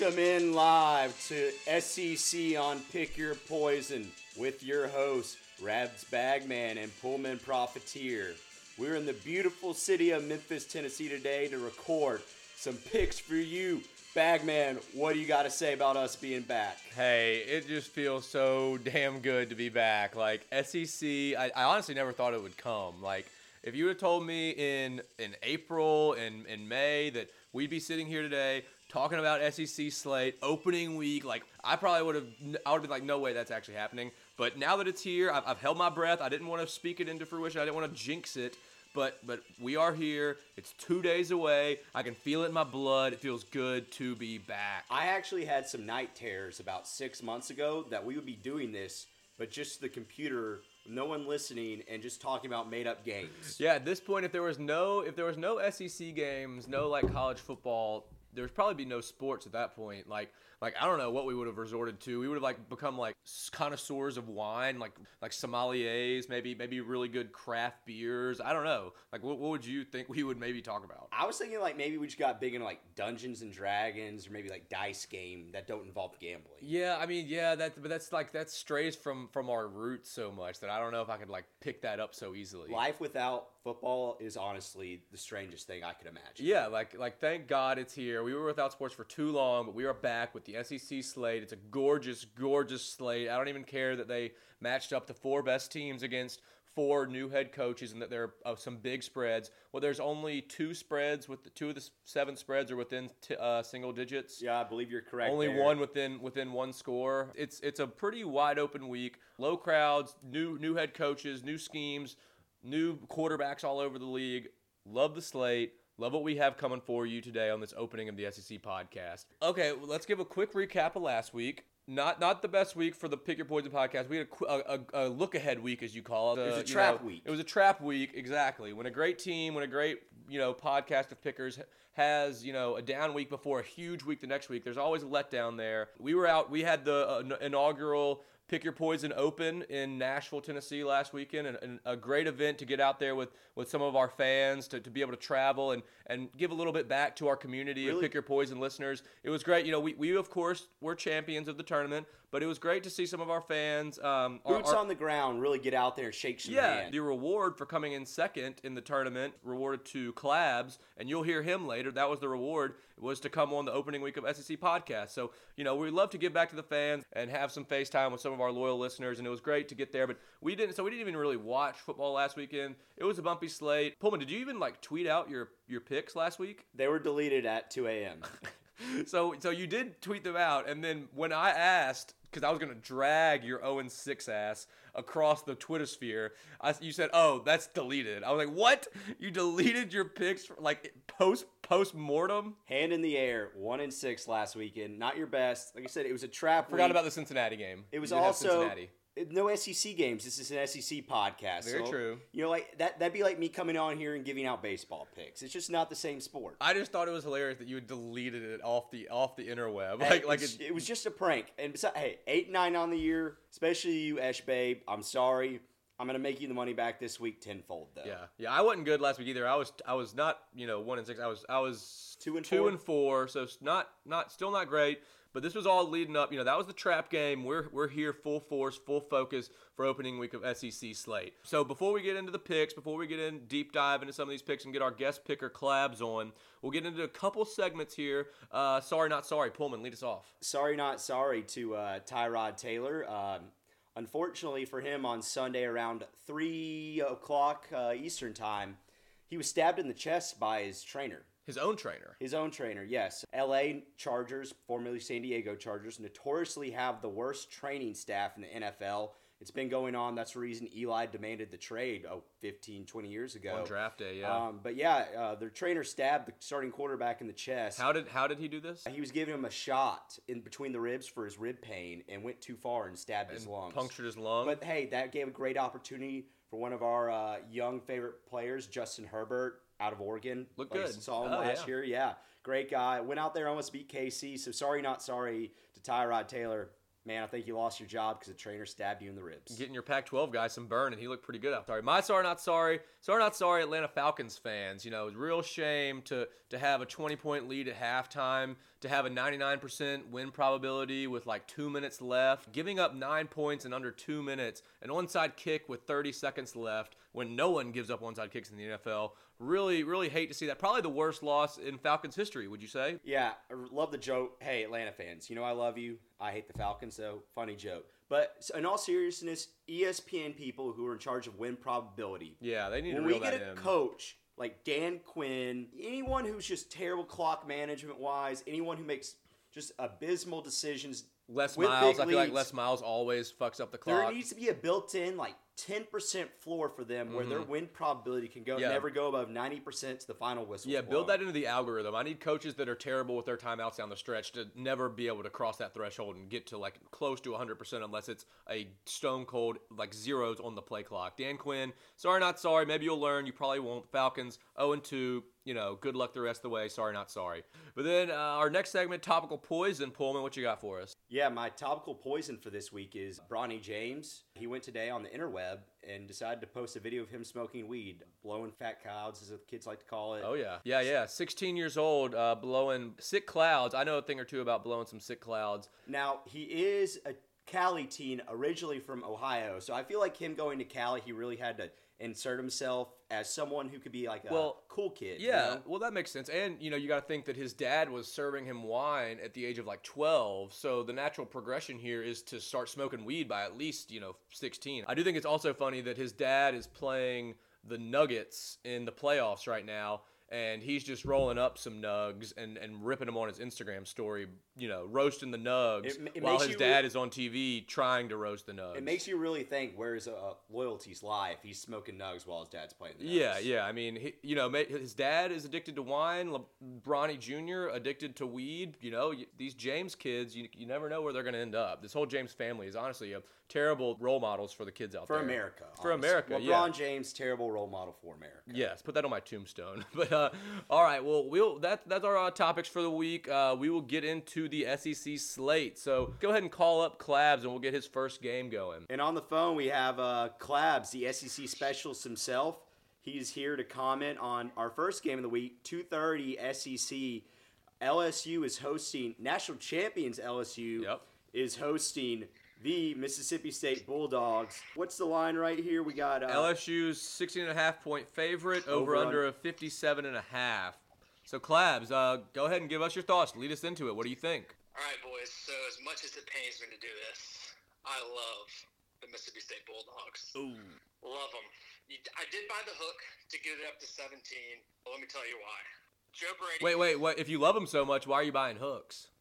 Welcome in live to SEC on Pick Your Poison with your hosts, Rabs Bagman and Pullman Profiteer. We're in the beautiful city of Memphis, Tennessee today to record some picks for you. Bagman, what do you got to say about us being back? Hey, it just feels so damn good to be back. Like SEC, I, I honestly never thought it would come. Like if you would have told me in in April and in May that we'd be sitting here today talking about SEC slate opening week, like I probably would have I would have been like, no way, that's actually happening. But now that it's here, I've, I've held my breath. I didn't want to speak it into fruition. I didn't want to jinx it. But but we are here. It's two days away. I can feel it in my blood. It feels good to be back. I actually had some night terrors about six months ago that we would be doing this, but just the computer, no one listening, and just talking about made up games. Yeah, at this point, if there was no if there was no SEC games, no like college football, there's probably be no sports at that point. Like like I don't know what we would have resorted to. We would have like become like connoisseurs of wine, like like sommeliers, maybe maybe really good craft beers. I don't know. Like what, what would you think we would maybe talk about? I was thinking like maybe we just got big into like Dungeons and Dragons or maybe like dice game that don't involve gambling. Yeah, I mean, yeah, that but that's like that strays from from our roots so much that I don't know if I could like pick that up so easily. Life without football is honestly the strangest thing I could imagine. Yeah, like like thank God it's here. We were without sports for too long, but we are back with the SEC slate. It's a gorgeous, gorgeous slate. I don't even care that they matched up the four best teams against four new head coaches and that there are uh, some big spreads. Well, there's only two spreads with the, two of the seven spreads are within t- uh, single digits. Yeah, I believe you're correct. Only there. one within within one score. It's it's a pretty wide open week. Low crowds, new new head coaches, new schemes, new quarterbacks all over the league. Love the slate. Love what we have coming for you today on this opening of the SEC podcast. Okay, well, let's give a quick recap of last week. Not not the best week for the Pick Your Poison podcast. We had a, a, a look ahead week, as you call it. It was a Uh, trap know, week. It was a trap week, exactly. When a great team, when a great you know podcast of pickers has you know a down week before a huge week the next week, there's always a letdown there. We were out. We had the uh, inaugural Pick Your Poison Open in Nashville, Tennessee last weekend, and, and a great event to get out there with, with some of our fans to, to be able to travel and, and give a little bit back to our community of Pick Your Poison listeners. It was great. You know, we, we of course were champions of the tournament, but it was great to see some of our fans. Um, our- Boots our- on the ground, really get out there and shake some yeah, hand. the reward for coming in second in the tournament rewarded to Clabs, and you'll hear him later. That was the reward was to come on the opening week of SEC podcast. So you know we love to give back to the fans and have some FaceTime with some of our loyal listeners, and it was great to get there. But we didn't, so we didn't even really watch football last weekend. It was a bumpy slate. Pullman, did you even like tweet out your your picks last week? They were deleted at 2 a.m. so so you did tweet them out, and then when I asked, because I was gonna drag your 0 and 6 ass across the Twitter sphere, I, you said, "Oh, that's deleted." I was like, "What? You deleted your picks like post post mortem?" Hand in the air, one and six last weekend. Not your best. Like I said, it was a trap. Forgot week. about the Cincinnati game. It was also Cincinnati. No SEC games. This is an SEC podcast. Very so, true. You know, like that. That'd be like me coming on here and giving out baseball picks. It's just not the same sport. I just thought it was hilarious that you had deleted it off the off the interweb. Like like it, it was just a prank. And besides, hey, eight nine on the year, especially you, Esh Babe. I'm sorry. I'm gonna make you the money back this week tenfold though. Yeah, yeah. I wasn't good last week either. I was, I was not, you know, one and six. I was, I was Two and two four? and four. So it's not, not, still not great. But this was all leading up. You know, that was the trap game. We're, we're here full force, full focus for opening week of SEC slate. So before we get into the picks, before we get in deep dive into some of these picks and get our guest picker Clabs on, we'll get into a couple segments here. Uh, sorry, not sorry. Pullman, lead us off. sorry not sorry to uh, Tyrod Taylor. Um, unfortunately for him, on Sunday around three o'clock uh, Eastern time, he was stabbed in the chest by his trainer. His own trainer. His own trainer, yes. LA Chargers, formerly San Diego Chargers, notoriously have the worst training staff in the NFL. It's been going on. That's the reason Eli demanded the trade oh, 15, 20 years ago. On draft day, yeah. Um, but yeah, uh, their trainer stabbed the starting quarterback in the chest. how did how did he do this? He was giving him a shot in between the ribs for his rib pain and went too far and stabbed his And lungs. punctured his lung. But hey, that gave a great opportunity for one of our uh, young favorite players, Justin Herbert, out of Oregon. Looked Like, good. Saw him Oh, last yeah. year. Yeah, great guy. Went out there almost beat KC. So sorry, not sorry to Tyrod Taylor. Man, I think you lost your job because the trainer stabbed you in the ribs. getting your Pac-12 guy some burn, and he looked pretty good out. Sorry, my sorry, not sorry. Sorry, not sorry. Atlanta Falcons fans, you know, real shame to to have a 20 point lead at halftime to have a 99% win probability with like two minutes left, giving up nine points in under two minutes, an onside kick with 30 seconds left when no one gives up onside kicks in the NFL. Really, really hate to see that. Probably the worst loss in Falcons history, would you say? Yeah, I love the joke. Hey, Atlanta fans, you know I love you. I hate the Falcons, so funny joke. But in all seriousness, ESPN people who are in charge of win probability, Yeah, they need to when to we get a in. coach like Dan Quinn, anyone who's just terrible clock management wise, anyone who makes just abysmal decisions. Les with Miles, I feel like leads, Les Miles always fucks up the clock. There needs to be a built-in like 10% floor for them where their win probability can go Mm-hmm. Yeah. never go above 90% to the final whistle. Yeah, build that into the algorithm. I need coaches that are terrible with their timeouts down the stretch to never be able to cross that threshold and get to like close to 100% unless it's a stone cold like zeros on the play clock. Dan Quinn, sorry not sorry. Maybe you'll learn. You probably won't. Falcons 0 and 2. You know, good luck the rest of the way. Sorry not sorry. But then uh, our next segment, topical poison. Pullman, what you got for us? Yeah, my topical poison for this week is Bronny James. He went today on the interweb and decided to post a video of him smoking weed, blowing fat clouds, as the kids like to call it. Oh yeah, yeah, yeah. 16 years old, uh, blowing sick clouds. I know a thing or two about blowing some sick clouds. Now, he is a Cali teen originally from Ohio, so I feel like him going to Cali, he really had to insert himself as someone who could be like a Well, cool kid. you Yeah, know? well, that makes sense. And, you know, you got to think that his dad was serving him wine at the age of like 12. So the natural progression here is to start smoking weed by at least, you know, 16. I do think it's also funny that his dad is playing the Nuggets in the playoffs right now. And he's just rolling up some nugs and, and ripping them on his Instagram story, you know, roasting the nugs It- it while his dad re- is on TV trying to roast the nugs. It makes you really think where's uh, loyalties lie if he's smoking nugs while his dad's playing the nugs. Yeah, yeah. I mean, he, you know, his dad is addicted to wine. Le- Bronny Jr. addicted to weed. You know, these James kids, you, you never know where they're going to end up. This whole James family is honestly a terrible role models for the kids out For there. For America. For honestly. America, LeBron yeah. James, terrible role model for America. Yes, put that on my tombstone. But uh, all right, well, we'll that that's our uh, topics for the week. Uh, we will get into the SEC slate. So go ahead and call up Clabs, and we'll get his first game going. And on the phone, we have uh, Clabs, the SEC specialist himself. He's here to comment on our first game of the week, 2:30 SEC. LSU is hosting national champions. LSU Yep. is hosting the Mississippi State Bulldogs. What's the line right here? We got uh, LSU's 16 and a half point favorite over, Over under a 57 and a half. So Clabs, uh, go ahead and give us your thoughts. Lead us into it. What do you think? All right, boys. So as much as it pains me to do this, I love the Mississippi State Bulldogs. Ooh. Love them. I did buy the hook to get it up to 17. But let me tell you why. Joe Brady. Wait, wait, what? If you love them so much, why are you buying hooks?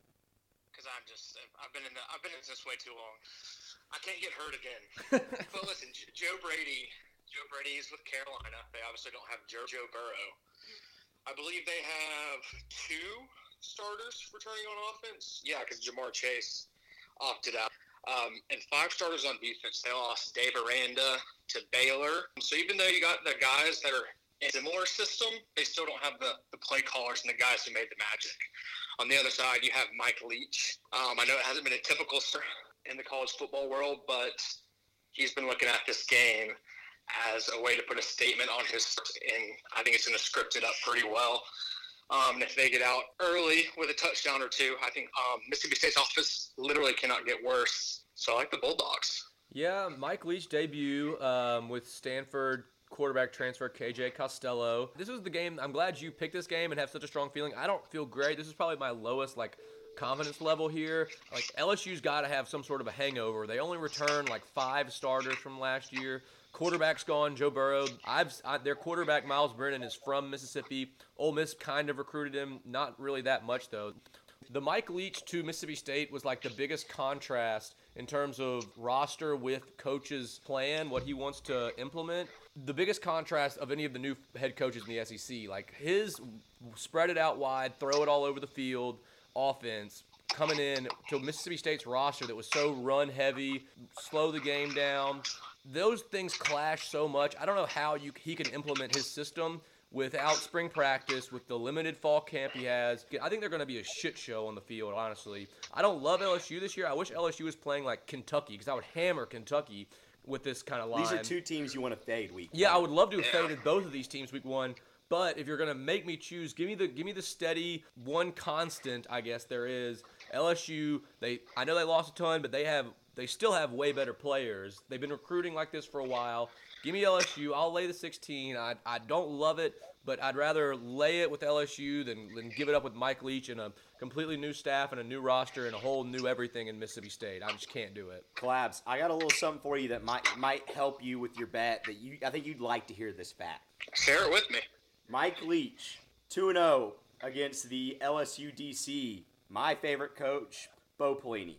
Because I'm just I've been in the, I've been in this way too long. I can't get hurt again. but listen, J- Joe Brady. Joe Brady is with Carolina. They obviously don't have Joe, Joe Burrow. I believe they have two starters returning on offense. Yeah, because Ja'Marr Chase opted out. Um, and five starters on defense. They lost Dave Aranda to Baylor. So even though you got the guys that are in a similar system, they still don't have the, the play callers and the guys who made the magic. On the other side, you have Mike Leach. Um, I know it hasn't been a typical in the college football world, but he's been looking at this game as a way to put a statement on his, and I think it's going to script it up pretty well. Um, and if they get out early with a touchdown or two, I think um, Mississippi State's offense literally cannot get worse. So I like the Bulldogs. Yeah, Mike Leach debut um, with Stanford quarterback transfer KJ Costello. This was the game. I'm glad you picked this game and have such a strong feeling. I don't feel great. This is probably my lowest like confidence level here. Like LSU's got to have some sort of a hangover. They only returned like five starters from last year. Quarterback's gone, Joe Burrow. I've I, their quarterback Myles Brennan is from Mississippi. Ole Miss kind of recruited him, not really that much though. The Mike Leach to Mississippi State was like the biggest contrast in terms of roster with coach's plan, what he wants to implement. The biggest contrast of any of the new head coaches in the SEC, like his spread it out wide, throw it all over the field offense coming in to Mississippi State's roster that was so run heavy, slow the game down. Those things clash so much. I don't know how you he can implement his system without spring practice, with the limited fall camp he has. I think they're going to be a shit show on the field, honestly. I don't love LSU this year. I wish LSU was playing like Kentucky because I would hammer Kentucky with this kind of line. These are two teams you want to fade week. Yeah, I would love to have faded both of these teams week one. But if you're gonna make me choose, give me the give me the steady one constant. I guess there is LSU. They I know they lost a ton, but they have they still have way better players. They've been recruiting like this for a while. Give me LSU. I'll lay the 16. I, I don't love it, but I'd rather lay it with LSU than, than give it up with Mike Leach and a completely new staff and a new roster and a whole new everything in Mississippi State. I just can't do it. Collabs, I got a little something for you that might might help you with your bet. That you, I think you'd like to hear this fact. Share it with me. Mike Leach, 2 0 against the LSU DC. My favorite coach, Bo Pelini,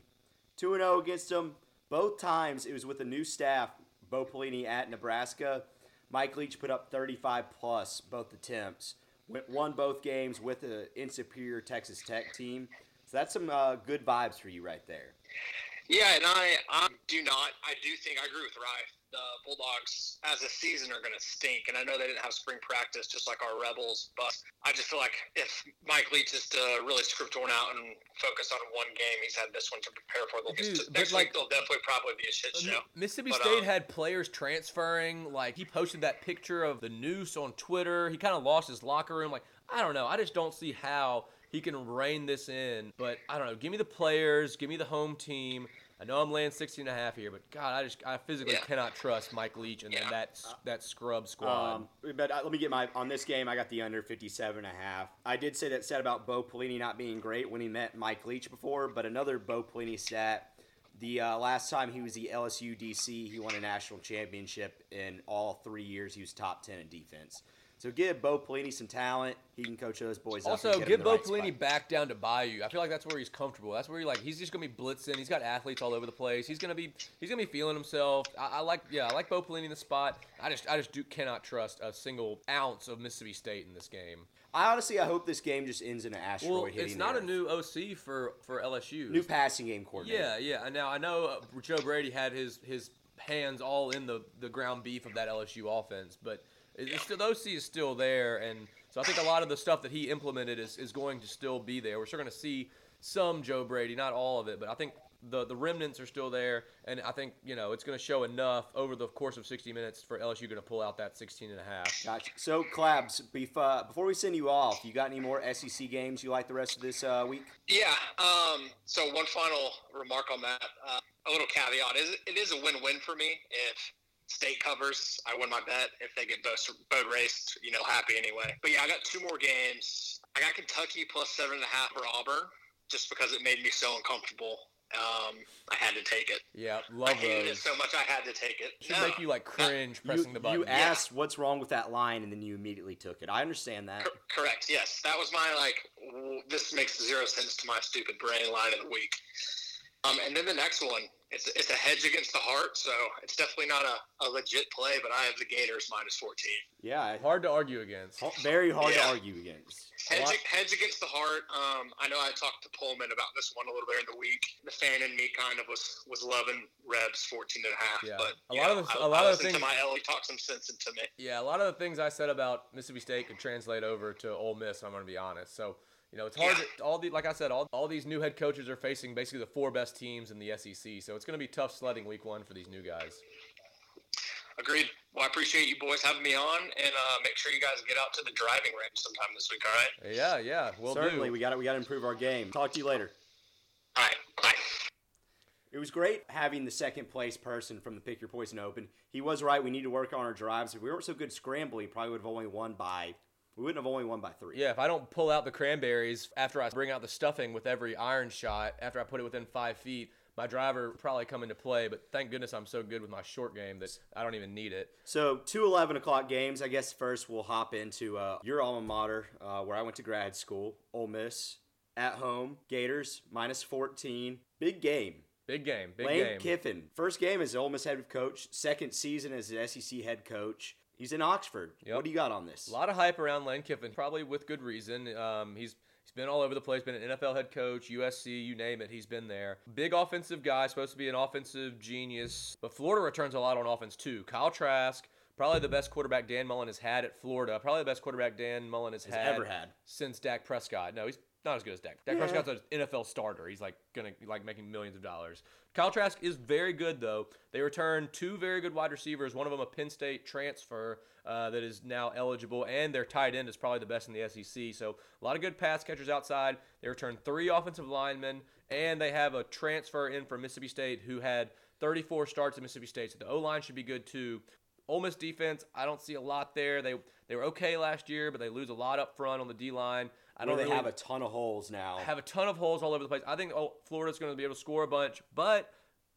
two and zero against them. Both times it was with a new staff. Bo Pelini at Nebraska. Mike Leach put up 35 plus both attempts. Went, won both games with an insuperior Texas Tech team. So that's some uh, good vibes for you right there. Yeah, and I, I do not. I do think I agree with Rye. The Bulldogs, as a season, are going to stink. And I know they didn't have spring practice, just like our Rebels. But I just feel like if Mike Leach is to really script one out and focus on one game, he's had this one to prepare for. Dude, Next like- week, they'll definitely probably be a shit show. Mississippi But, State um, had players transferring. Like he posted that picture of the noose on Twitter. He kind of lost his locker room. Like I don't know. I just don't see how he can rein this in. But I don't know. Give me the players. Give me the home team. I know I'm laying 16 and a half here, but God, I just I physically Yeah. cannot trust Mike Leach and, and Yeah. that that scrub squad. Um, but uh, let me get my on this game. I got the under 57 and a half. I did say that stat about Bo Pelini not being great when he met Mike Leach before, but another Bo Pelini stat. The uh, last time he was the LSU DC, he won a national championship in all three years. He was top 10 in defense. So give Bo Pelini some talent. He can coach those boys up. Also, give Bo right Pelini spot. back down to Bayou. I feel like that's where he's comfortable. That's where he like he's just gonna be blitzing. He's got athletes all over the place. He's gonna be he's gonna be feeling himself. I, I like yeah, I like Bo Pelini in the spot. I just I just do cannot trust a single ounce of Mississippi State in this game. I honestly, I hope this game just ends in an asteroid Well, hitting it's not a new OC for for LSU. new passing game coordinator. Yeah, yeah. Now I know uh, Joe Brady had his his hands all in the the ground beef of that LSU offense, but it's still the OC is still there, and so I think a lot of the stuff that he implemented is is going to still be there. We're still going to see some Joe Brady, not all of it, but I think. The, the remnants are still there, and I think you know it's going to show enough over the course of 60 minutes for LSU going to pull out that 16 and a half. Gotcha. So, Clabs, bef- uh, before we send you off, you got any more SEC games you like the rest of this uh, week? Yeah. Um, so one final remark on that. Uh, a little caveat is it is a win-win for me if state covers. I win my bet. If they get boat, boat raced, you know, happy anyway. But yeah, I got two more games. I got Kentucky plus seven and a half for Auburn, just because it made me so uncomfortable. Um, I had to take it. Yeah, love I love hated it so much I had to take it. Should No. make you like cringe pressing you, the button. You asked what's wrong with that line, and then you immediately took it. I understand that. Cor- correct. Yes, that was my like. w- This makes zero sense to my stupid brain line of the week. Um, and then the next one, it's it's a hedge against the heart, so it's definitely not a, a legit play. But I have the Gators minus fourteen. Yeah, Hard to argue against. very hard to argue against. Hedge, hedge against the heart. Um, I know I talked to Pullman about this one a little bit in the week. The fan in me kind of was was loving Rebs 14 and a half. Yeah. But A lot know, of the- I, a lot I of the things- to my Ellie talk some sense into me. Yeah, a lot of the things I said about Mississippi State could translate over to Ole Miss. I'm going to be honest. So, you know, it's hard. Yeah. To, all the like I said, all, all these new head coaches are facing basically the four best teams in the SEC. So it's going to be tough sledding week one for these new guys. Agreed. Well, I appreciate you boys having me on, and uh, make sure you guys get out to the driving range sometime this week. All right. Yeah, yeah, we'll Certainly, do. we got to we got to improve our game. Talk to you later. All right. Bye. It was great having the second place person from the Pick Your Poison Open. He was right. We need to work on our drives. If we weren't so good scrambling, probably would have only won by. We wouldn't have only won by three. Yeah, if I don't pull out the cranberries after I bring out the stuffing with every iron shot, after I put it within five feet, my driver probably come into play. But thank goodness I'm so good with my short game that I don't even need it. So two 11 o'clock games. I guess first we'll hop into uh, your alma mater, uh, where I went to grad school, Ole Miss. At home, Gators minus 14. Big game. Big game, big Lane game. Kiffin, first game as Ole Miss head coach, second season as an SEC head coach. He's in Oxford. Yep. What do you got on this? A lot of hype around Lane Kiffin, probably with good reason. Um, he's he's been all over the place. Been an NFL head coach, USC, you name it. He's been there. Big offensive guy, supposed to be an offensive genius. But Florida returns a lot on offense too. Kyle Trask, probably the best quarterback Dan Mullen has had at Florida. Probably the best quarterback Dan Mullen has, Has had ever had. since Dak Prescott. No, he's not as good as Dak. Dak Yeah. Prescott's an NFL starter. He's like gonna like making millions of dollars. Kyle Trask is very good though. They return two very good wide receivers. One of them a Penn State transfer uh, that is now eligible, and their tight end is probably the best in the SEC. So a lot of good pass catchers outside. They return three offensive linemen, and they have a transfer in from Mississippi State who had 34 starts at Mississippi State. So the O line should be good too. Ole Miss defense, I don't see a lot there. They they were okay last year, but they lose a lot up front on the D line. I don't know they really have a ton of holes now. have a ton of holes all over the place. I think oh, Florida's going to be able to score a bunch, but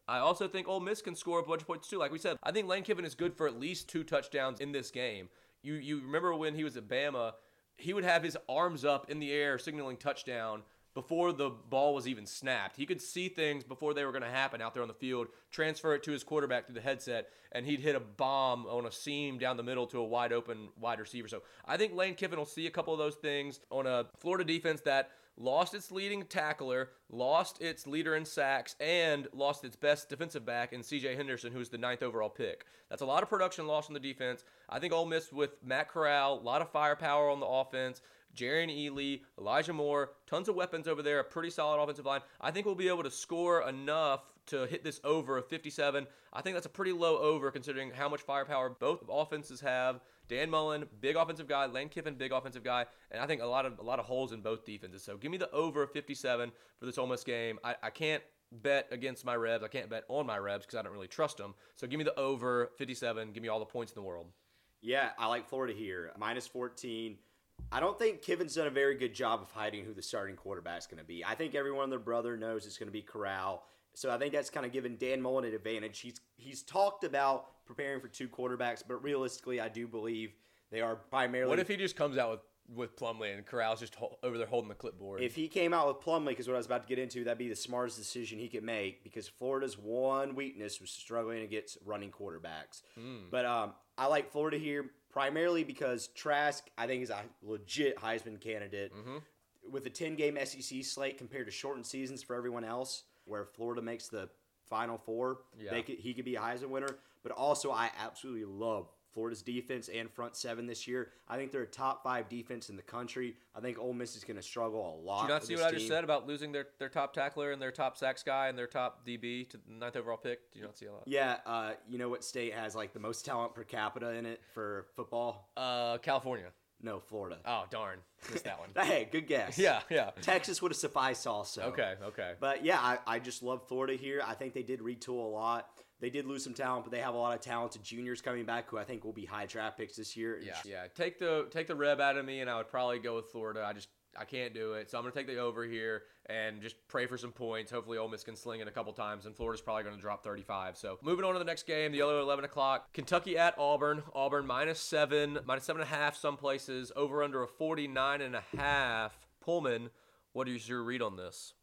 I also think Ole Miss can score a bunch of points too. Like we said, I think Lane Kiffin is good for at least two touchdowns in this game. You you remember when he was at Bama, he would have his arms up in the air signaling touchdown before the ball was even snapped. He could see things before they were going to happen out there on the field, transfer it to his quarterback through the headset, and he'd hit a bomb on a seam down the middle to a wide open wide receiver. So I think Lane Kiffin will see a couple of those things on a Florida defense that lost its leading tackler, lost its leader in sacks, and lost its best defensive back in C.J. Henderson, who's the ninth overall pick. That's a lot of production lost on the defense. I think Ole Miss with Matt Corral, a lot of firepower on the offense. Jerrion Ealy, Elijah Moore, tons of weapons over there, a pretty solid offensive line. I think we'll be able to score enough to hit this over of 57. I think that's a pretty low over considering how much firepower both offenses have. Dan Mullen, big offensive guy. Lane Kiffin, big offensive guy, and I think a lot of a lot of holes in both defenses. So give me the over of 57 for this Ole Miss game. I, I can't bet against my Rebs. I can't bet on my Rebs because I don't really trust them. So give me the over 57. Give me all the points in the world. Yeah, I like Florida here. Minus 14. I don't think Kiffin's done a very good job of hiding who the starting quarterback's going to be. I think everyone and their brother knows it's going to be Corral. So I think that's kind of given Dan Mullen an advantage. He's he's talked about preparing for two quarterbacks, but realistically, I do believe they are primarily. What if he just comes out with with Plumlee and Corral's just ho- over there holding the clipboard? If he came out with Plumlee, because what I was about to get into, that'd be the smartest decision he could make. Because Florida's one weakness was struggling against running quarterbacks. Hmm. But um, I like Florida here primarily because Trask, I think, is a legit Heisman candidate. Mm-hmm. With a ten game SEC slate compared to shortened seasons for everyone else, where Florida makes the Final Four, Yeah. they could, he could be a Heisman winner. But also, I absolutely love Florida's defense and front seven this year. I think they're a top five defense in the country. I think Ole Miss is going to struggle a lot. Did you not see what I just said about losing their, their top tackler and their top sacks guy and their top DB to the ninth overall pick? Did you not see a lot? Yeah, uh, you know what state has like the most talent per capita in it for football? Uh, California. No, Florida. Oh darn, missed that one. Hey, good guess. yeah, yeah. Texas would have sufficed also. Okay, okay. But yeah, I, I just love Florida here. I think they did retool a lot. They did lose some talent, but they have a lot of talented juniors coming back who I think will be high draft picks this year. Yeah, yeah. Take the take the reb out of me, and I would probably go with Florida. I just I can't do it, so I'm gonna take the over here and just pray for some points. Hopefully, Ole Miss can sling it a couple times, and Florida's probably gonna drop 35. So moving on to the next game, the other 11 o'clock, Kentucky at Auburn. Auburn minus seven, minus seven and a half some places. Over under a 49 and a half. Pullman, what is your read on this?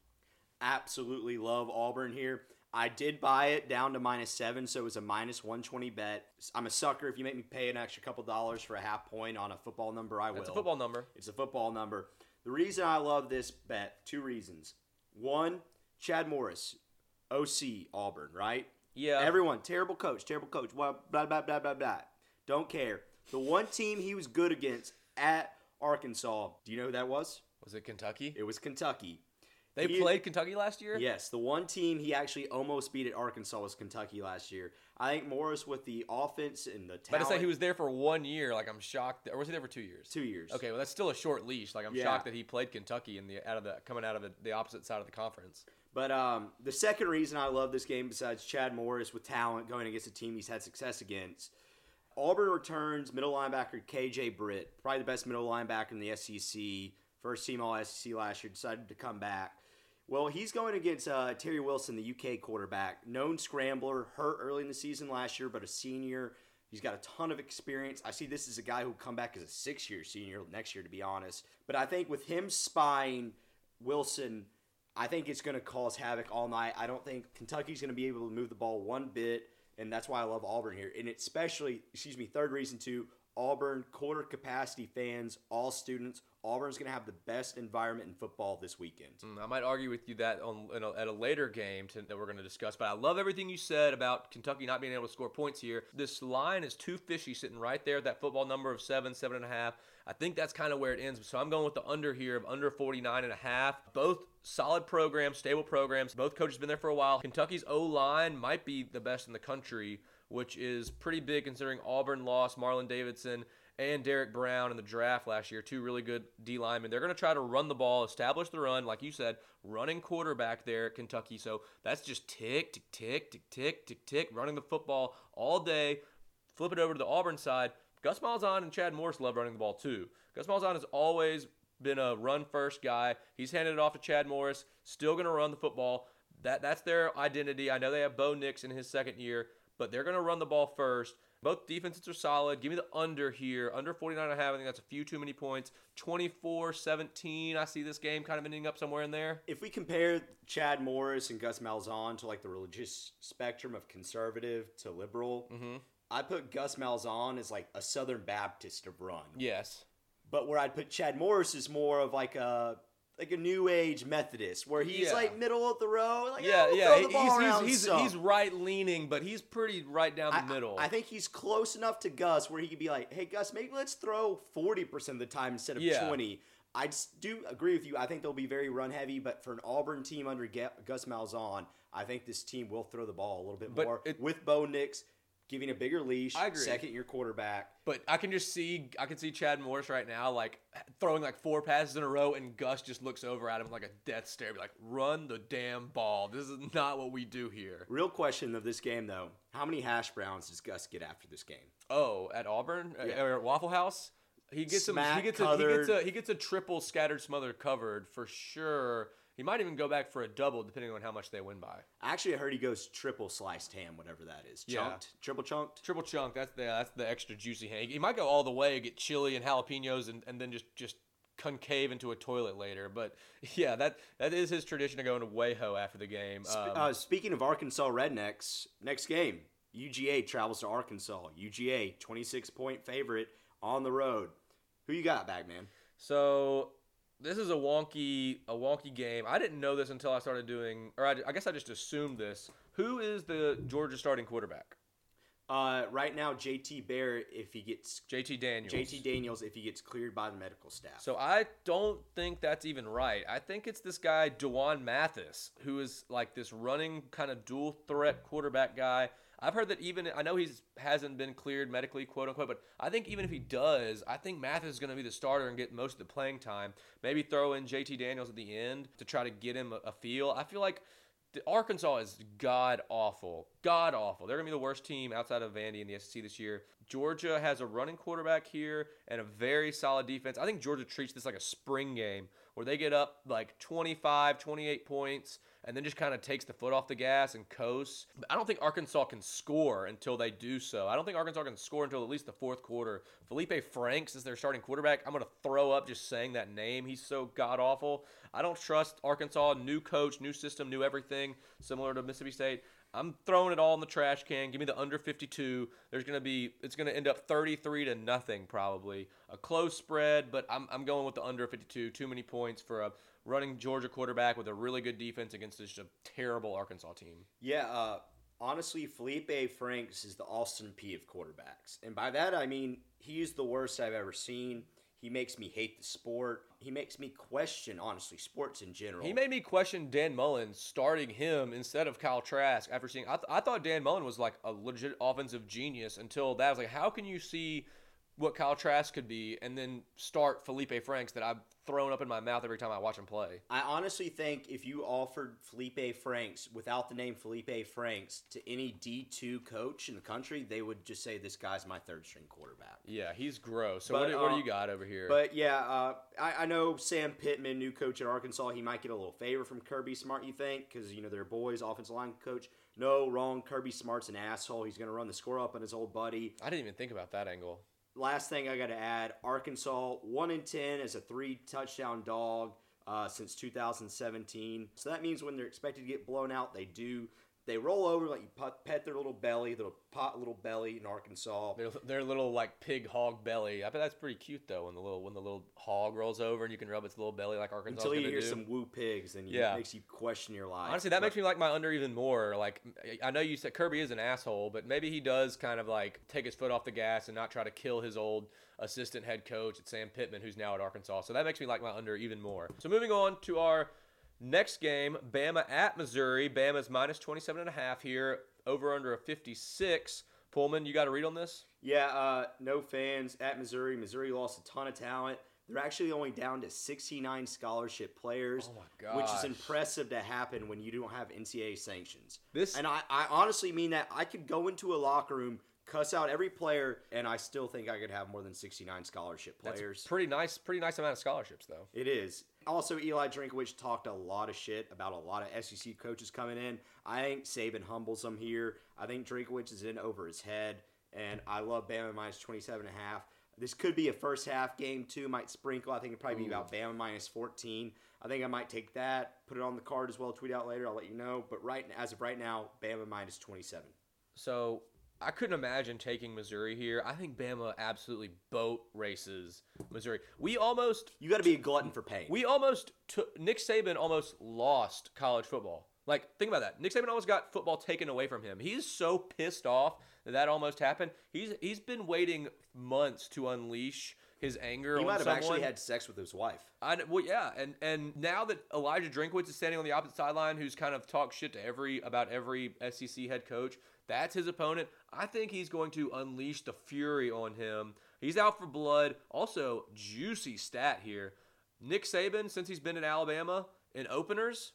absolutely love Auburn here. I did buy it down to minus seven, so it was a minus 120 bet. I'm a sucker. If you make me pay an extra couple dollars for a half point on a football number, I will. That's a football number. It's a football number. The reason I love this bet, two reasons. One, Chad Morris, OC Auburn, right? Yeah. Everyone, terrible coach, terrible coach. Blah blah blah blah blah blah. Don't care. The one team he was good against at Arkansas. Do you know who that was? Was it Kentucky? It was Kentucky. They He- played Kentucky last year. Yes, the one team he actually almost beat at Arkansas was Kentucky last year. I think Morris with the offense and the talent. But to say he was there for one year, like I'm shocked. Or was he there for two years? two years. Okay, well that's still a short leash. Like I'm Yeah. shocked that he played Kentucky in the out of the coming out of the, the opposite side of the conference. But um, the second reason I love this game, besides Chad Morris with talent going against a team he's had success against, Auburn returns middle linebacker KJ Britt, probably the best middle linebacker in the SEC. First team All SEC last year, decided to come back. Well, he's going against uh, Terry Wilson, the UK quarterback, known scrambler, hurt early in the season last year, but a senior. He's got a ton of experience. I see this as a guy who'll come back as a six-year senior next year, to be honest. But I think with him spying Wilson, I think it's going to cause havoc all night. I don't think Kentucky's going to be able to move the ball one bit, and that's why I love Auburn here. And especially, excuse me, third reason too, Auburn quarter capacity fans, all students, Auburn's going to have the best environment in football this weekend. Mm, I might argue with you that on a, at a later game to, that we're going to discuss, but I love everything you said about Kentucky not being able to score points here. This line is too fishy, sitting right there at that football number of seven, seven and a half. I think that's kind of where it ends. So I'm going with the under here of under 49 and a half. Both solid programs, stable programs. Both coaches have been there for a while. Kentucky's O line might be the best in the country, which is pretty big considering Auburn lost Marlon Davidson and Derrick Brown in the draft last year, two really good D linemen. They're going to try to run the ball, establish the run, like you said, running quarterback there at Kentucky. So that's just tick, tick, tick, tick, tick, tick, tick, running the football all day. Flip it over to the Auburn side. Gus Malzahn and Chad Morris love running the ball too. Gus Malzahn has always been a run first guy. He's handed it off to Chad Morris. Still going to run the football. That that's their identity. I know they have Bo Nix in his second year, but they're going to run the ball first. Both defenses are solid. Give me the under here. Under 49 and a half. I think that's a few too many points. 24-17. I see this game kind of ending up somewhere in there. If we compare Chad Morris and Gus Malzahn to like the religious spectrum of conservative to liberal, Mm-hmm. I put Gus Malzahn as like a Southern Baptist of run. Yes. But where I'd put Chad Morris is more of like a like a new age Methodist, where he's Yeah. like middle of the road. Like, Yeah, oh, yeah. He's, he's, he's, he's right leaning, but he's pretty right down the I- middle. I, think he's close enough to Gus where he could be like, "Hey, Gus, maybe let's throw forty percent of the time instead of Yeah. 20 I do agree with you. I think they'll be very run heavy, but for an Auburn team under Gus Malzahn, I think this team will throw the ball a little bit But more it- with Bo Nix giving a bigger leash. I agree. Second year quarterback. But I can just see, I can see Chad Morris right now, like throwing like four passes in a row, and Gus just looks over at him like a death stare, be like, "Run the damn ball. This is not what we do here." Real question of this game though: How many hash browns does Gus get after this game? Oh, at Auburn Uh, Yeah. or at Waffle House, he gets some. He gets a, he gets a he gets a triple scattered smothered covered for sure. He might even go back for a double depending on how much they win by. Actually, I heard he goes triple sliced ham, whatever that is. Yeah. Chunked, triple chunked. Triple chunk. That's the that's the extra juicy hang. He might go all the way, and get chili and jalapenos, and, and then just just concave into a toilet later. But yeah, that that is his tradition of going to Wayho after the game. Um, uh, speaking of Arkansas Rednecks, next game, UGA travels to Arkansas. UGA, 26 point favorite on the road. Who you got, Bagman? So this is a wonky a wonky game. I didn't know this until I started doing, or I, I guess I just assumed this. Who is the Georgia starting quarterback? Uh, right now, JT Bear, if he gets JT Daniels. JT Daniels, if he gets cleared by the medical staff. So I don't think that's even right. I think it's this guy D'Wan Mathis, who is like this running kind of dual threat quarterback guy. I've heard that even I know he's hasn't been cleared medically, quote unquote, but I think even if he does, I think Mathis is going to be the starter and get most of the playing time. Maybe throw in JT Daniels at the end to try to get him a, feel. I feel like Arkansas is god awful, god awful. They're gonna be the worst team outside of Vandy in the SEC this year. Georgia has a running quarterback here and a very solid defense. I think Georgia treats this like a spring game where they get up like 25, 28 points and then just kind of takes the foot off the gas and coasts. I don't think Arkansas can score until they do so. I don't think Arkansas can score until at least the fourth quarter. Felipe Franks is their starting quarterback. I'm going to throw up just saying that name. He's so god awful. I don't trust Arkansas. New coach, new system, new everything, similar to Mississippi State. I'm throwing it all in the trash can. Give me the under 52. There's going to be, it's going to end up 33 to nothing probably. A close spread, but I'm, I'm going with the under 52. Too many points for a running Georgia quarterback with a really good defense against just a terrible Arkansas team. Yeah, uh, honestly, Felipe Franks is the Austin P of quarterbacks. And by that, I mean he's the worst I've ever seen. He makes me hate the sport. He makes me question, honestly, sports in general. He made me question Dan Mullen starting him instead of Kyle Trask after seeing. I, th- I thought Dan Mullen was like a legit offensive genius until that. I was like, how can you see what Kyle Trask could be and then start Felipe Franks that I've thrown up in my mouth every time I watch him play? I honestly think if you offered Felipe Franks without the name Felipe Franks to any D2 coach in the country, they would just say this guy's my third string quarterback. Yeah, he's gross. So But, what, do- what do you got over here? But yeah, uh, I, I know Sam Pittman, new coach at Arkansas, he might get a little favor from Kirby Smart, you think? Because, you know, they're boys, offensive line coach. No, wrong. Kirby Smart's an asshole. He's going to run the score up on his old buddy. I didn't even think about that angle. Last thing I got to add Arkansas, 1 in 10 as a three touchdown dog uh, since 2017. So that means when they're expected to get blown out, they do. They roll over like you pet, pet their little belly, their pot little belly in Arkansas. Their, their little like pig hog belly. I bet that's pretty cute though when the little when the little hog rolls over and you can rub its little belly like Arkansas. Until you hear do. some woo pigs, and Yeah. it makes you question your life. Honestly, that But- makes me like my under even more. Like, I know you said Kirby is an asshole, but maybe he does kind of like take his foot off the gas and not try to kill his old assistant head coach at Sam Pittman, who's now at Arkansas. So that makes me like my under even more. So moving on to our next game, Bama at Missouri. Bama's minus 27 and a half here, over under a 56. Pullman, you got to read on this? Yeah, uh, no fans at Missouri. Missouri lost a ton of talent. They're actually only down to 69 scholarship players, Oh my which is impressive to happen when you don't have NCAA sanctions. This- and I, I honestly mean that. I could go into a locker room, cuss out every player, and I still think I could have more than 69 scholarship That's players. pretty nice, pretty nice amount of scholarships though. It is. Also, Eli Drinkwitz talked a lot of shit about a lot of SEC coaches coming in. I think Saban humbles them here. I think Drinkwitz is in over his head, and I love Bama minus 27 and a half. This could be a first half game too. Might sprinkle. I think it'd probably be about Bama minus 14. I think I might take that, put it on the card as well. Tweet out later. I'll let you know. But right as of right now, Bama minus 27. So I couldn't imagine taking Missouri here. I think Bama absolutely boat races Missouri. We almost You got to be a glutton for pain. we almost took Nick Saban almost lost college football. Like think about that. Nick Saban almost got football taken away from him. He's so pissed off that that almost happened. He's he's been waiting months to unleash his anger he might have someone. actually had sex with his wife. I well, yeah, and and now that Eliah Drinkwitz is standing on the opposite sideline, who's kind of talked shit to every about every SEC head coach, that's his opponent. I think he's going to unleash the fury on him. He's out for blood. Also, juicy stat here: Nick Saban, since he's been in Alabama in openers,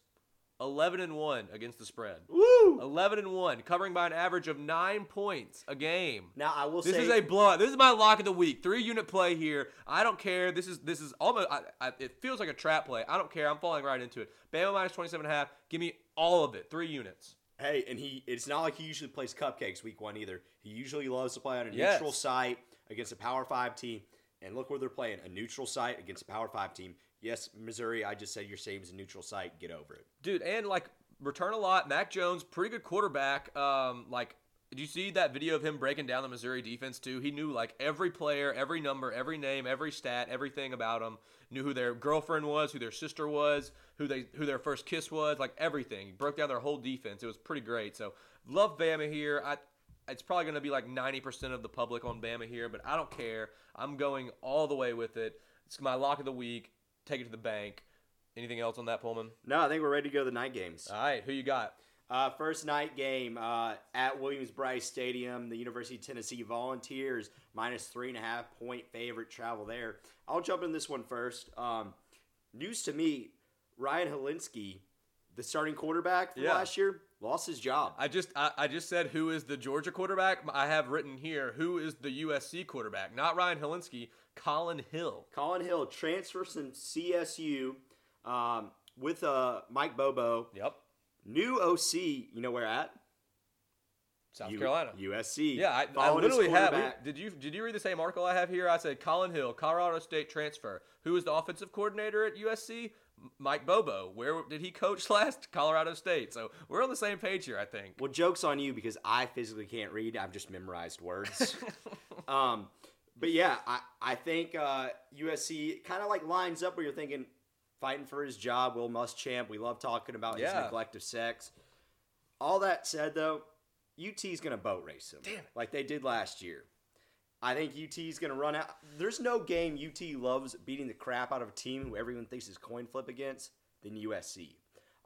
eleven and one against the spread. Woo! Eleven and one, covering by an average of nine points a game. Now I will This say is a blowout. This is my lock of the week. Three unit play here. I don't care. This is this is almost. I, I, it feels like a trap play. I don't care. I'm falling right into it. Bama minus 27 and a half. Give me all of it. Three units. Hey, and he it's not like he usually plays cupcakes week one either. He usually loves to play on a Yes. neutral site against a power five team. And look where they're playing. A neutral site against a power five team. Yes, Missouri, I just said your same as a neutral site. Get over it. Dude, and like return a lot. Mac Jones, pretty good quarterback. Um, like, did you see that video of him breaking down the Missouri defense too? He knew like every player, every number, every name, every stat, everything about them. Knew who their girlfriend was, who their sister was, who they who their first kiss was, like everything. He broke down their whole defense. It was pretty great. So love Bama here. I it's probably going to be like 90% of the public on Bama here, but I don't care. I'm going all the way with it. It's my lock of the week. Take it to the bank. Anything else on that, Pullman? No, I think we're ready to go to the night games. All right, who you got? Uh, first night game uh, at Williams-Brice Stadium, the University of Tennessee Volunteers minus three and a half point favorite travel there. I'll jump in this one first. Um, news to me: Ryan Hilinski, the starting quarterback from Yeah. last year, lost his job. I just I, I just said who is the Georgia quarterback. I have written here who is the USC quarterback. Not Ryan Hilinski, Colin Hill. Colin Hill transfers from CSU um, with uh, Mike Bobo. Yep, New OC, you know where at? South U- Carolina. USC. Yeah, I, I literally have. Did you did you read the same article I have here? I said Colin Hill, Colorado State transfer. Who is the offensive coordinator at USC? Mike Bobo. Where did he coach last? Colorado State. So we're on the same page here, I think. Well, joke's on you because I physically can't read. I've just memorized words. um, but yeah, I, I think uh, USC kind of like lines up where you're thinking, fighting for his job, Will Muschamp. We love talking about his neglect of sex. All that said, though, UT's going to boat race him. Damn it. Like they did last year. I think UT's going to run out. There's no game UT loves beating the crap out of a team who everyone thinks is coin flip against than USC.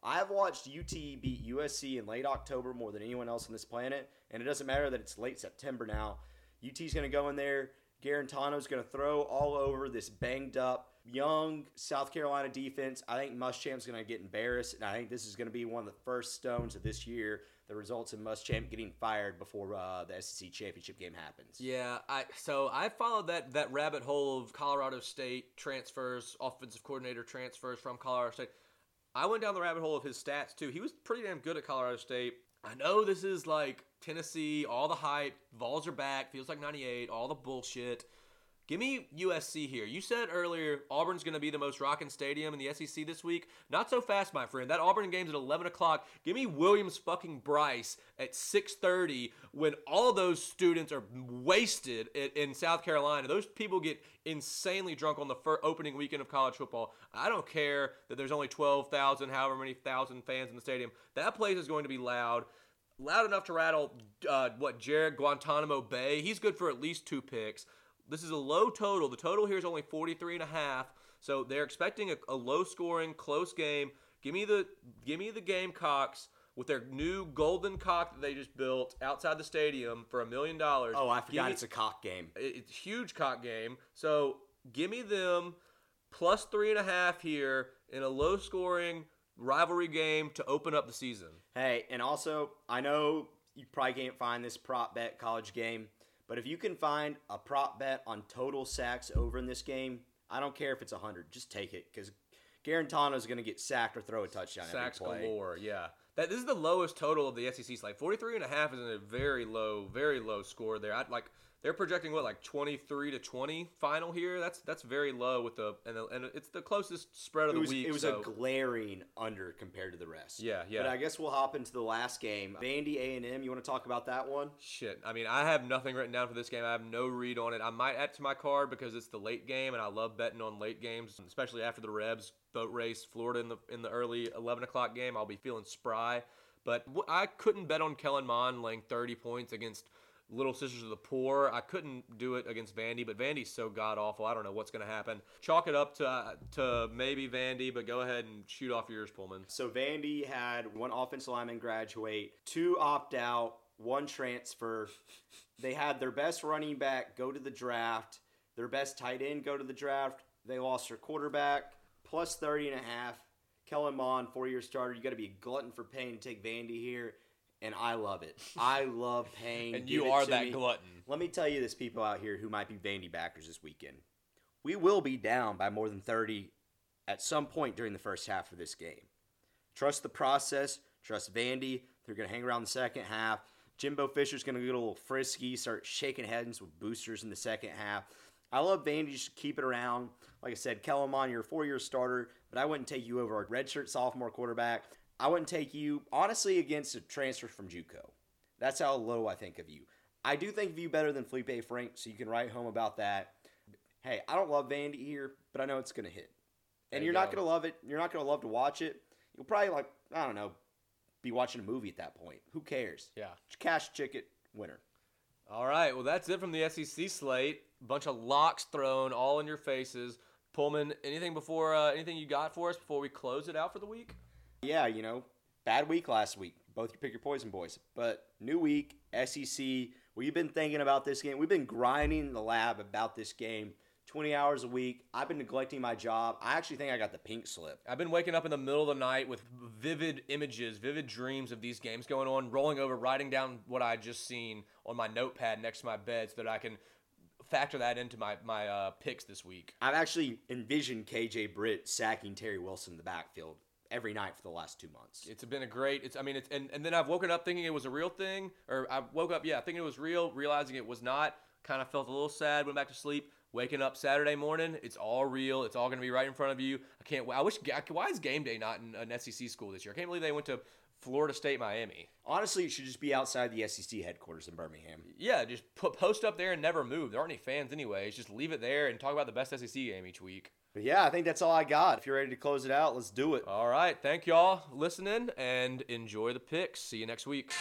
I've watched UT beat USC in late October more than anyone else on this planet, and it doesn't matter that it's late September now. UT's going to go in there. Guarantano's going to throw all over this banged up young South Carolina defense. I think Muschamp's going to get embarrassed, and I think this is going to be one of the first stones of this year that results in Muschamp getting fired before uh, the SEC championship game happens. Yeah, I so I followed that that rabbit hole of Colorado State transfers, offensive coordinator transfers from Colorado State. I went down the rabbit hole of his stats too. He was pretty damn good at Colorado State. I know this is like Tennessee, all the hype, Vols are back, feels like 98, all the bullshit. Give me USC here. You said earlier Auburn's going to be the most rocking stadium in the SEC this week. Not so fast, my friend. That Auburn game's at 11 o'clock. Give me Williams fucking Brice at 6:30 when all those students are wasted in, in South Carolina. Those people get insanely drunk on the first opening weekend of college football. I don't care that there's only 12,000, however many thousand fans in the stadium. That place is going to be loud loud enough to rattle uh, what Jared Guantanamo Bay. He's good for at least two picks. This is a low total. The total here is only 43 and a half. So they're expecting a, a low scoring, close game. Give me the give me the Gamecocks with their new golden cock that they just built outside the stadium for a million dollars. Oh, I forgot me- it's a cock game. it- it's a huge cock game. So give me them plus three and a half here in a low scoring rivalry game to open up the season. Hey, and also, I know you probably can't find this prop bet college game, but if you can find a prop bet on total sacks over in this game, I don't care if it's 100. Just take it because Guarantano is going to get sacked or throw a touchdown Sacks every play. galore, yeah. That this is the lowest total of the SEC slate. 43 and a half is a very low, very low score there. I'd like they're projecting what like 23 to 20 final here. That's that's very low with the and, the, and it's the closest spread of the was, week. it was so- a glaring under compared to the rest. Yeah, yeah. But I guess we'll hop into the last game. Vandy A&M, you want to talk about that one? Shit. I mean, I have nothing written down for this game. I have no read on it. I might add to my card because it's the late game, and I love betting on late games, especially after the Rebs boat race Florida in the in the early 11 o'clock game. I'll be feeling spry. But I couldn't bet on Kellen Mond laying 30 points against Little Sisters of the Poor. I couldn't do it against Vandy, but Vandy's so god awful. I don't know what's going to happen. Chalk it up to uh, to maybe Vandy, but go ahead and shoot off yours, Pullman. So Vandy had one offensive lineman graduate, two opt out, one transfer. They had their best running back go to the draft, their best tight end go to the draft. They lost their quarterback, plus 30 and a half. Kellen Mond, four year starter. You got to be a glutton for pain to take Vandy here. And I love it. I love pain. And you are that me. glutton. Let me tell you this, people out here who might be Vandy backers this weekend. We will be down by more than 30 at some point during the first half of this game. Trust the process. Trust Vandy. They're going to hang around the second half. Jimbo Fisher's going to get a little frisky, start shaking heads with boosters in the second half. I love Vandy. Just keep it around. Like I said, Kellen Mond, you're a four-year starter, but I wouldn't take you over a redshirt sophomore quarterback. I wouldn't take you, honestly, against a transfer from JUCO. That's how low I think of you. I do think of you better than Feleipe Frank, so you can write home about that. Hey, I don't love Vandy here, but I know it's going to hit. And you you're not go. going to love it. You're not going to love to watch it. You'll probably, like, I don't know, be watching a movie at that point. Who cares? Yeah. Cash ticket winner. All right, well that's it from the SEC slate. Bunch of locks thrown all in your faces. Pullman, anything before uh, anything you got for us before we close it out for the week? Yeah, you know, bad week last week. Both you pick your poison, boys. But new week, SEC. We've been thinking about this game. We've been grinding the lab about this game 20 hours a week. I've been neglecting my job. I actually think I got the pink slip. I've been waking up in the middle of the night with vivid images, vivid dreams of these games going on, rolling over, writing down what I just seen on my notepad next to my bed so that I can factor that into my my uh, picks this week. I've actually envisioned KJ Britt sacking Terry Wilson in the backfield every night for the last two months. It's been a great. It's. I mean, it's and, and then I've woken up thinking it was a real thing, or I woke up, yeah, thinking it was real, realizing it was not. Kind of felt a little sad. Went back to sleep. Waking up Saturday morning, it's all real. It's all going to be right in front of you. I can't. I wish. Why is game day not in an SEC school this year? I can't believe they went to Florida State, Miami. Honestly, it should just be outside the SEC headquarters in Birmingham. Yeah, just put post up there and never move. There aren't any fans anyways. Just leave it there and talk about the best SEC game each week. But yeah, I think that's all I got. If you're ready to close it out, let's do it. All right, thank y'all listening and enjoy the picks. See you next week.